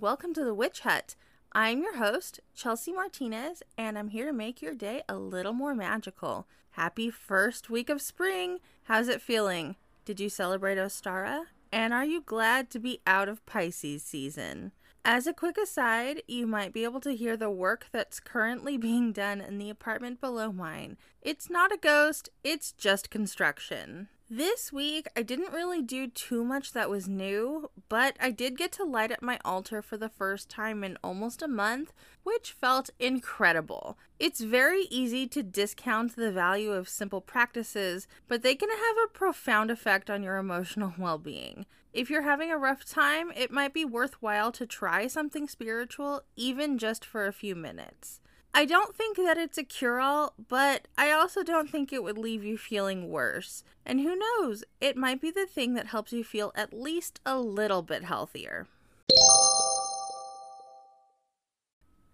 welcome to the Witch Hut. I'm your host, Chelsea Martinez, and I'm here to make your day a little more magical. Happy first week of spring! How's it feeling? Did you celebrate Ostara? And are you glad to be out of Pisces season? As a quick aside, you might be able to hear the work that's currently being done in the apartment below mine. It's not a ghost, it's just construction. This week, I didn't really do too much that was new, but I did get to light up my altar for the first time in almost a month, which felt incredible. It's very easy to discount the value of simple practices, but they can have a profound effect on your emotional well being. If you're having a rough time, it might be worthwhile to try something spiritual, even just for a few minutes. I don't think that it's a cure all, but I also don't think it would leave you feeling worse. And who knows, it might be the thing that helps you feel at least a little bit healthier.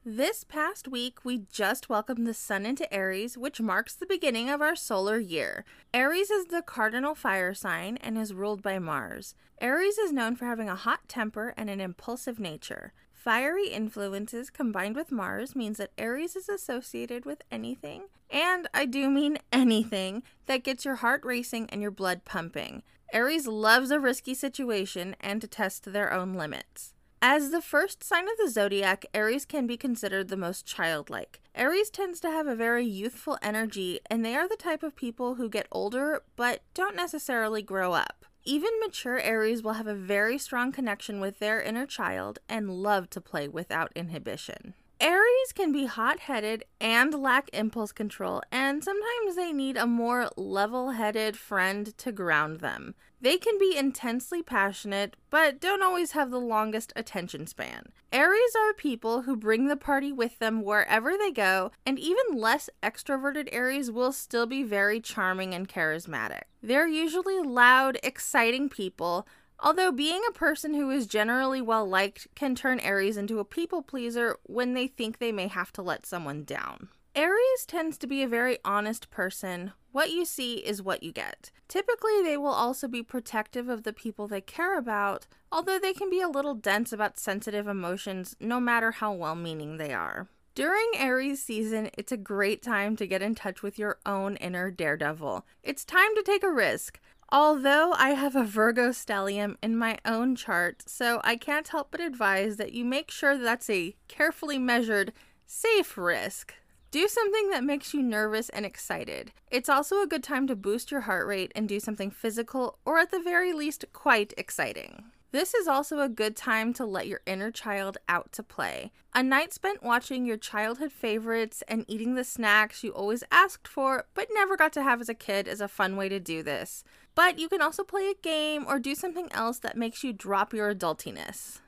This past week, we just welcomed the sun into Aries, which marks the beginning of our solar year. Aries is the cardinal fire sign and is ruled by Mars. Aries is known for having a hot temper and an impulsive nature. Fiery influences combined with Mars means that Aries is associated with anything, and I do mean anything, that gets your heart racing and your blood pumping. Aries loves a risky situation and to test their own limits. As the first sign of the zodiac, Aries can be considered the most childlike. Aries tends to have a very youthful energy, and they are the type of people who get older but don't necessarily grow up. Even mature Aries will have a very strong connection with their inner child and love to play without inhibition. Aries can be hot headed and lack impulse control, and sometimes they need a more level headed friend to ground them. They can be intensely passionate, but don't always have the longest attention span. Aries are people who bring the party with them wherever they go, and even less extroverted Aries will still be very charming and charismatic. They're usually loud, exciting people Although being a person who is generally well liked can turn Aries into a people pleaser when they think they may have to let someone down. Aries tends to be a very honest person. What you see is what you get. Typically, they will also be protective of the people they care about, although they can be a little dense about sensitive emotions no matter how well meaning they are. During Aries season, it's a great time to get in touch with your own inner daredevil. It's time to take a risk. Although I have a Virgo stellium in my own chart, so I can't help but advise that you make sure that's a carefully measured, safe risk. Do something that makes you nervous and excited. It's also a good time to boost your heart rate and do something physical or at the very least quite exciting. This is also a good time to let your inner child out to play. A night spent watching your childhood favorites and eating the snacks you always asked for but never got to have as a kid is a fun way to do this. But you can also play a game or do something else that makes you drop your adultiness.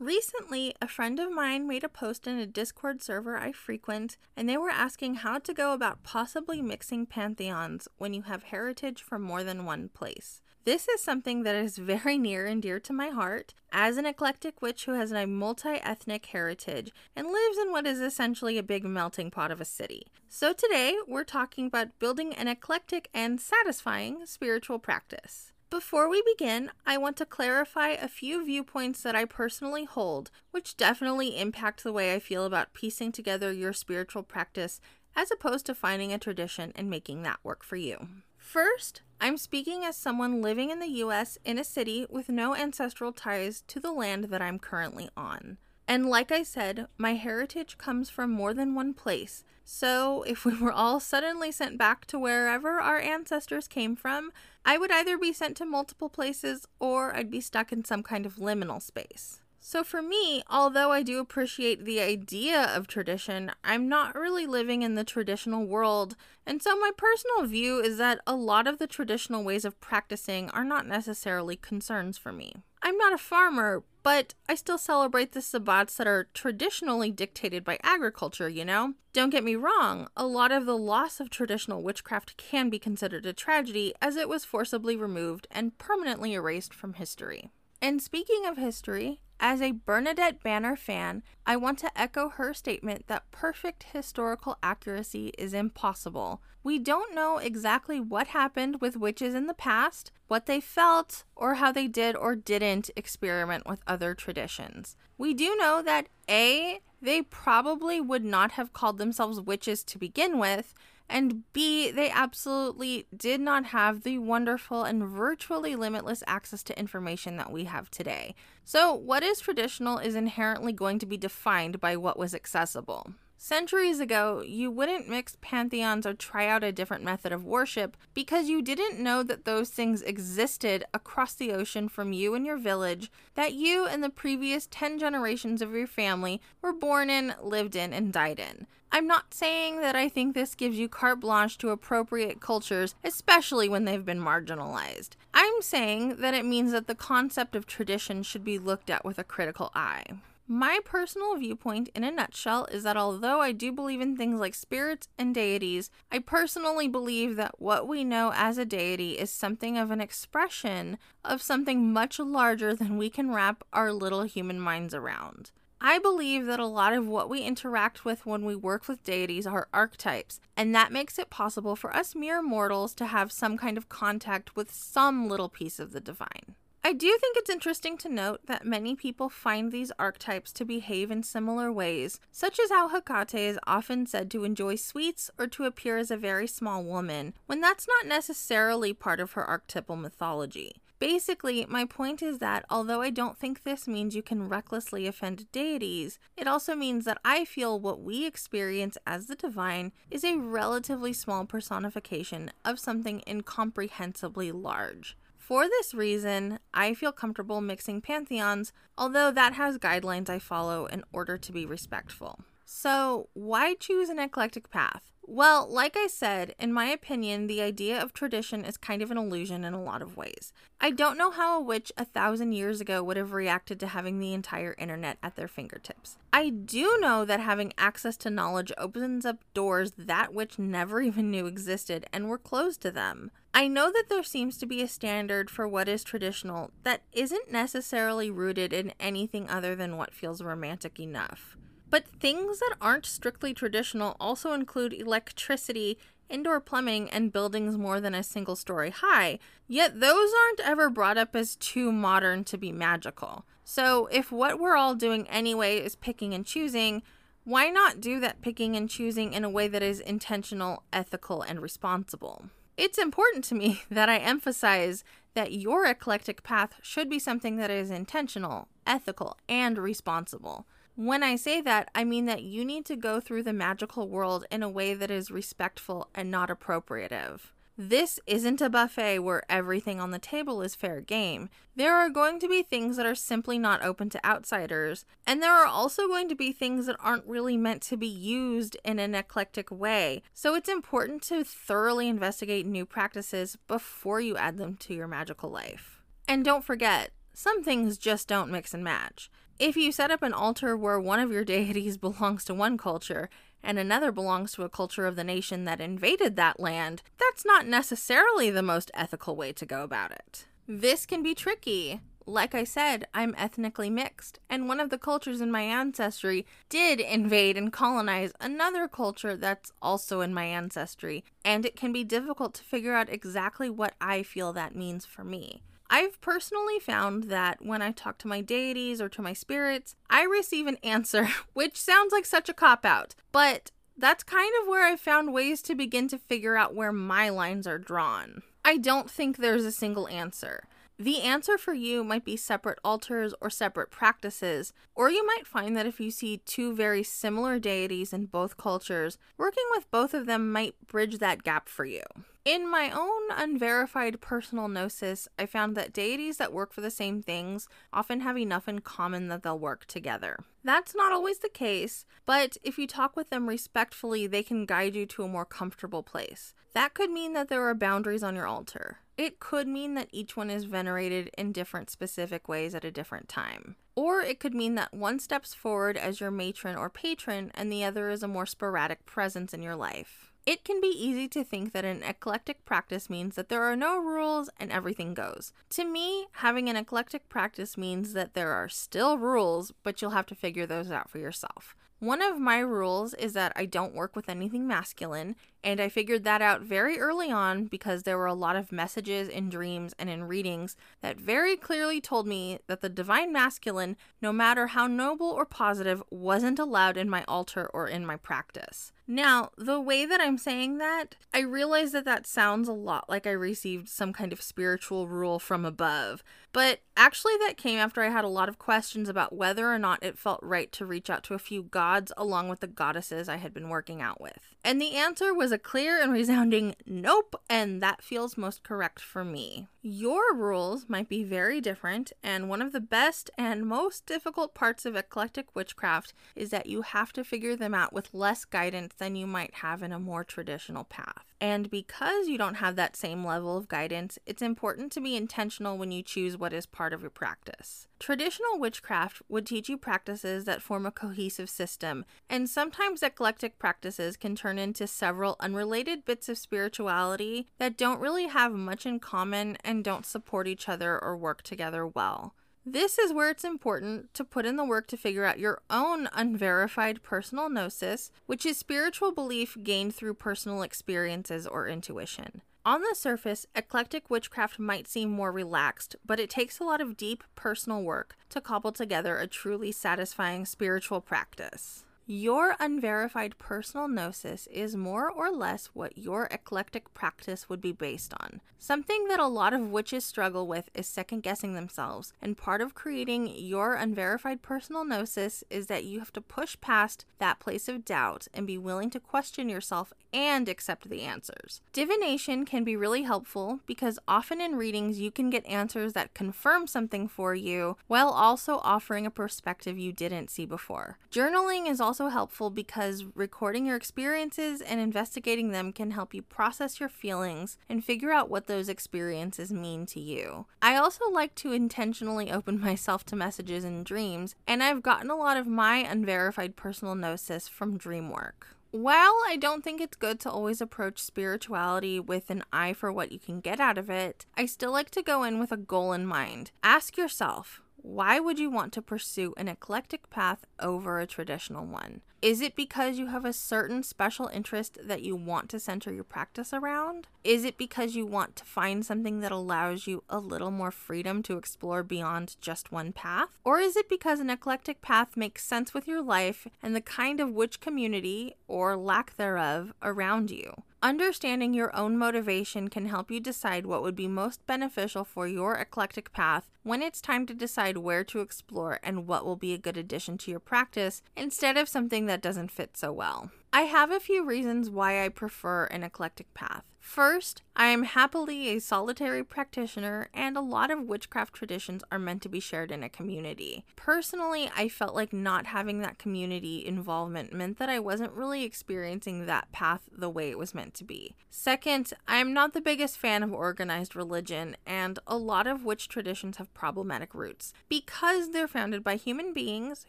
Recently, a friend of mine made a post in a Discord server I frequent, and they were asking how to go about possibly mixing pantheons when you have heritage from more than one place. This is something that is very near and dear to my heart as an eclectic witch who has a multi ethnic heritage and lives in what is essentially a big melting pot of a city. So, today we're talking about building an eclectic and satisfying spiritual practice. Before we begin, I want to clarify a few viewpoints that I personally hold, which definitely impact the way I feel about piecing together your spiritual practice as opposed to finding a tradition and making that work for you. First, I'm speaking as someone living in the US in a city with no ancestral ties to the land that I'm currently on. And like I said, my heritage comes from more than one place. So if we were all suddenly sent back to wherever our ancestors came from, I would either be sent to multiple places or I'd be stuck in some kind of liminal space. So, for me, although I do appreciate the idea of tradition, I'm not really living in the traditional world, and so my personal view is that a lot of the traditional ways of practicing are not necessarily concerns for me. I'm not a farmer, but I still celebrate the Sabbats that are traditionally dictated by agriculture, you know? Don't get me wrong, a lot of the loss of traditional witchcraft can be considered a tragedy as it was forcibly removed and permanently erased from history. And speaking of history, As a Bernadette Banner fan, I want to echo her statement that perfect historical accuracy is impossible. We don't know exactly what happened with witches in the past, what they felt, or how they did or didn't experiment with other traditions. We do know that A, they probably would not have called themselves witches to begin with, and B, they absolutely did not have the wonderful and virtually limitless access to information that we have today. So, what is traditional is inherently going to be defined by what was accessible. Centuries ago, you wouldn't mix pantheons or try out a different method of worship because you didn't know that those things existed across the ocean from you and your village, that you and the previous 10 generations of your family were born in, lived in, and died in. I'm not saying that I think this gives you carte blanche to appropriate cultures, especially when they've been marginalized. I'm saying that it means that the concept of tradition should be looked at with a critical eye. My personal viewpoint, in a nutshell, is that although I do believe in things like spirits and deities, I personally believe that what we know as a deity is something of an expression of something much larger than we can wrap our little human minds around. I believe that a lot of what we interact with when we work with deities are archetypes, and that makes it possible for us mere mortals to have some kind of contact with some little piece of the divine. I do think it's interesting to note that many people find these archetypes to behave in similar ways, such as how Hecate is often said to enjoy sweets or to appear as a very small woman, when that's not necessarily part of her archetypal mythology. Basically, my point is that although I don't think this means you can recklessly offend deities, it also means that I feel what we experience as the divine is a relatively small personification of something incomprehensibly large. For this reason, I feel comfortable mixing pantheons, although that has guidelines I follow in order to be respectful. So, why choose an eclectic path? Well, like I said, in my opinion, the idea of tradition is kind of an illusion in a lot of ways. I don't know how a witch a thousand years ago would have reacted to having the entire internet at their fingertips. I do know that having access to knowledge opens up doors that witch never even knew existed and were closed to them. I know that there seems to be a standard for what is traditional that isn't necessarily rooted in anything other than what feels romantic enough. But things that aren't strictly traditional also include electricity, indoor plumbing, and buildings more than a single story high, yet those aren't ever brought up as too modern to be magical. So, if what we're all doing anyway is picking and choosing, why not do that picking and choosing in a way that is intentional, ethical, and responsible? It's important to me that I emphasize that your eclectic path should be something that is intentional, ethical, and responsible. When I say that, I mean that you need to go through the magical world in a way that is respectful and not appropriative. This isn't a buffet where everything on the table is fair game. There are going to be things that are simply not open to outsiders, and there are also going to be things that aren't really meant to be used in an eclectic way. So it's important to thoroughly investigate new practices before you add them to your magical life. And don't forget, some things just don't mix and match. If you set up an altar where one of your deities belongs to one culture and another belongs to a culture of the nation that invaded that land, that's not necessarily the most ethical way to go about it. This can be tricky. Like I said, I'm ethnically mixed, and one of the cultures in my ancestry did invade and colonize another culture that's also in my ancestry, and it can be difficult to figure out exactly what I feel that means for me. I've personally found that when I talk to my deities or to my spirits, I receive an answer, which sounds like such a cop out, but that's kind of where I found ways to begin to figure out where my lines are drawn. I don't think there's a single answer. The answer for you might be separate altars or separate practices, or you might find that if you see two very similar deities in both cultures, working with both of them might bridge that gap for you. In my own unverified personal gnosis, I found that deities that work for the same things often have enough in common that they'll work together. That's not always the case, but if you talk with them respectfully, they can guide you to a more comfortable place. That could mean that there are boundaries on your altar. It could mean that each one is venerated in different specific ways at a different time. Or it could mean that one steps forward as your matron or patron and the other is a more sporadic presence in your life. It can be easy to think that an eclectic practice means that there are no rules and everything goes. To me, having an eclectic practice means that there are still rules, but you'll have to figure those out for yourself. One of my rules is that I don't work with anything masculine, and I figured that out very early on because there were a lot of messages in dreams and in readings that very clearly told me that the divine masculine, no matter how noble or positive, wasn't allowed in my altar or in my practice. Now, the way that I'm saying that, I realize that that sounds a lot like I received some kind of spiritual rule from above, but actually, that came after I had a lot of questions about whether or not it felt right to reach out to a few gods along with the goddesses I had been working out with. And the answer was a clear and resounding nope, and that feels most correct for me. Your rules might be very different, and one of the best and most difficult parts of eclectic witchcraft is that you have to figure them out with less guidance than you might have in a more traditional path. And because you don't have that same level of guidance, it's important to be intentional when you choose what is part of your practice. Traditional witchcraft would teach you practices that form a cohesive system, and sometimes eclectic practices can turn into several unrelated bits of spirituality that don't really have much in common and don't support each other or work together well. This is where it's important to put in the work to figure out your own unverified personal gnosis, which is spiritual belief gained through personal experiences or intuition. On the surface, eclectic witchcraft might seem more relaxed, but it takes a lot of deep personal work to cobble together a truly satisfying spiritual practice. Your unverified personal gnosis is more or less what your eclectic practice would be based on. Something that a lot of witches struggle with is second guessing themselves, and part of creating your unverified personal gnosis is that you have to push past that place of doubt and be willing to question yourself and accept the answers. Divination can be really helpful because often in readings you can get answers that confirm something for you while also offering a perspective you didn't see before. Journaling is also helpful because recording your experiences and investigating them can help you process your feelings and figure out what those experiences mean to you. I also like to intentionally open myself to messages in dreams, and I've gotten a lot of my unverified personal gnosis from dream work. While I don't think it's good to always approach spirituality with an eye for what you can get out of it, I still like to go in with a goal in mind. Ask yourself, why would you want to pursue an eclectic path over a traditional one? Is it because you have a certain special interest that you want to center your practice around? Is it because you want to find something that allows you a little more freedom to explore beyond just one path? Or is it because an eclectic path makes sense with your life and the kind of witch community, or lack thereof, around you? Understanding your own motivation can help you decide what would be most beneficial for your eclectic path when it's time to decide where to explore and what will be a good addition to your practice instead of something that doesn't fit so well. I have a few reasons why I prefer an eclectic path. First, I am happily a solitary practitioner, and a lot of witchcraft traditions are meant to be shared in a community. Personally, I felt like not having that community involvement meant that I wasn't really experiencing that path the way it was meant to be. Second, I am not the biggest fan of organized religion, and a lot of witch traditions have problematic roots because they're founded by human beings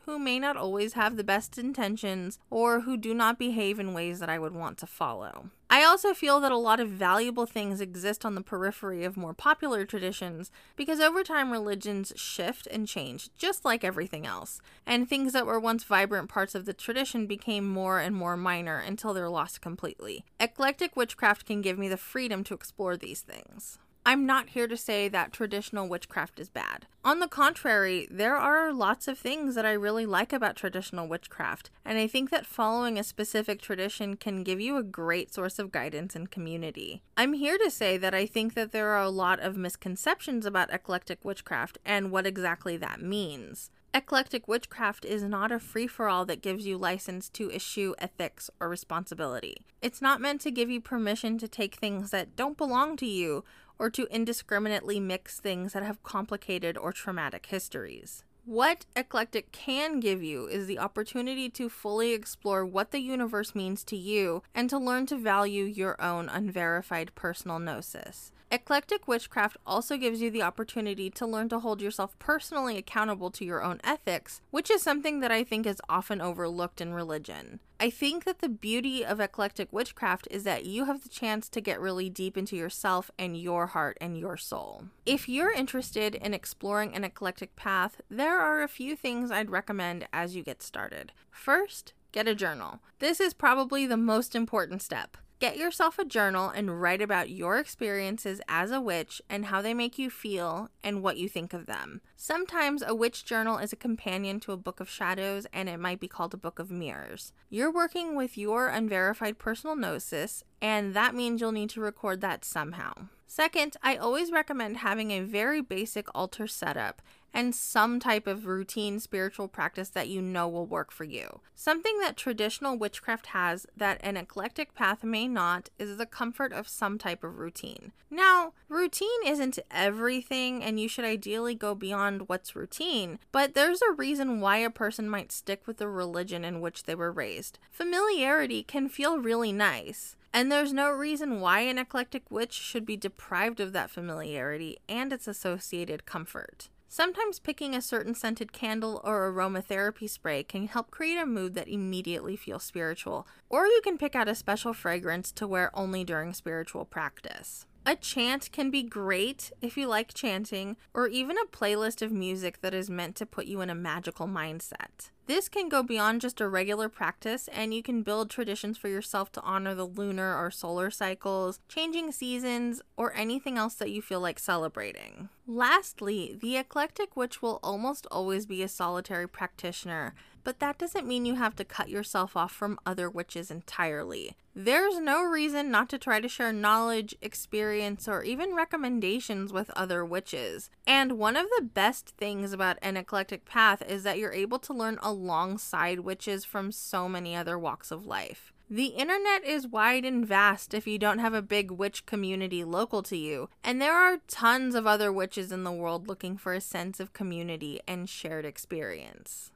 who may not always have the best intentions or who do not behave in ways that I would want to follow. I also feel that a lot of valuable things exist on the periphery of more popular traditions because over time religions shift and change, just like everything else, and things that were once vibrant parts of the tradition became more and more minor until they're lost completely. Eclectic witchcraft can give me the freedom to explore these things. I'm not here to say that traditional witchcraft is bad. On the contrary, there are lots of things that I really like about traditional witchcraft, and I think that following a specific tradition can give you a great source of guidance and community. I'm here to say that I think that there are a lot of misconceptions about eclectic witchcraft and what exactly that means. Eclectic witchcraft is not a free for all that gives you license to eschew ethics or responsibility. It's not meant to give you permission to take things that don't belong to you or to indiscriminately mix things that have complicated or traumatic histories. What Eclectic can give you is the opportunity to fully explore what the universe means to you and to learn to value your own unverified personal gnosis. Eclectic witchcraft also gives you the opportunity to learn to hold yourself personally accountable to your own ethics, which is something that I think is often overlooked in religion. I think that the beauty of eclectic witchcraft is that you have the chance to get really deep into yourself and your heart and your soul. If you're interested in exploring an eclectic path, there are a few things I'd recommend as you get started. First, get a journal. This is probably the most important step. Get yourself a journal and write about your experiences as a witch and how they make you feel and what you think of them. Sometimes a witch journal is a companion to a book of shadows and it might be called a book of mirrors. You're working with your unverified personal gnosis, and that means you'll need to record that somehow. Second, I always recommend having a very basic altar setup and some type of routine spiritual practice that you know will work for you. Something that traditional witchcraft has that an eclectic path may not is the comfort of some type of routine. Now, routine isn't everything, and you should ideally go beyond what's routine, but there's a reason why a person might stick with the religion in which they were raised. Familiarity can feel really nice. And there's no reason why an eclectic witch should be deprived of that familiarity and its associated comfort. Sometimes picking a certain scented candle or aromatherapy spray can help create a mood that immediately feels spiritual, or you can pick out a special fragrance to wear only during spiritual practice. A chant can be great if you like chanting, or even a playlist of music that is meant to put you in a magical mindset. This can go beyond just a regular practice, and you can build traditions for yourself to honor the lunar or solar cycles, changing seasons, or anything else that you feel like celebrating. Lastly, the eclectic witch will almost always be a solitary practitioner, but that doesn't mean you have to cut yourself off from other witches entirely. There's no reason not to try to share knowledge, experience, or even recommendations with other witches. And one of the best things about an eclectic path is that you're able to learn alongside witches from so many other walks of life. The internet is wide and vast if you don't have a big witch community local to you, and there are tons of other witches in the world looking for a sense of community and shared experience.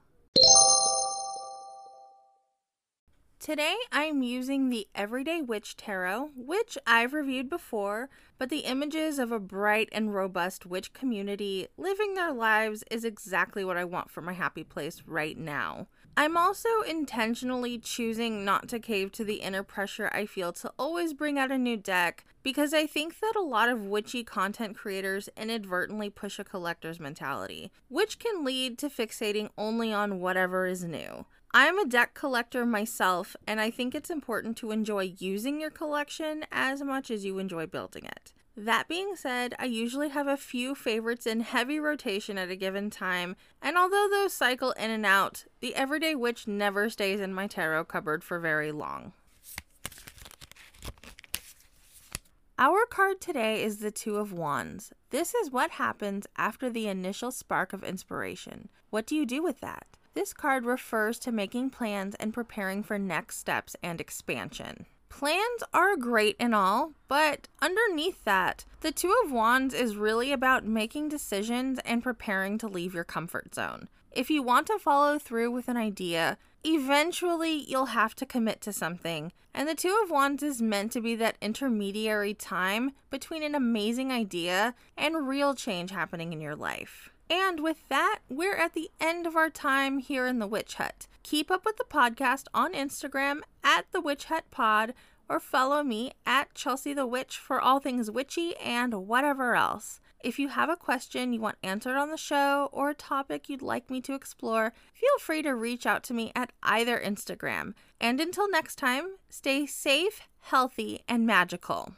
Today I'm using the Everyday Witch Tarot, which I've reviewed before, but the images of a bright and robust witch community living their lives is exactly what I want for my happy place right now. I'm also intentionally choosing not to cave to the inner pressure I feel to always bring out a new deck because I think that a lot of witchy content creators inadvertently push a collector's mentality, which can lead to fixating only on whatever is new. I'm a deck collector myself, and I think it's important to enjoy using your collection as much as you enjoy building it. That being said, I usually have a few favorites in heavy rotation at a given time, and although those cycle in and out, the Everyday Witch never stays in my tarot cupboard for very long. Our card today is the Two of Wands. This is what happens after the initial spark of inspiration. What do you do with that? This card refers to making plans and preparing for next steps and expansion. Plans are great and all, but underneath that, the Two of Wands is really about making decisions and preparing to leave your comfort zone. If you want to follow through with an idea, eventually you'll have to commit to something. And the Two of Wands is meant to be that intermediary time between an amazing idea and real change happening in your life. And with that, we're at the end of our time here in the Witch Hut. Keep up with the podcast on Instagram at the Witch Hut Pod or follow me at Chelsea the Witch for all things witchy and whatever else. If you have a question you want answered on the show or a topic you'd like me to explore, feel free to reach out to me at either Instagram. And until next time, stay safe, healthy, and magical.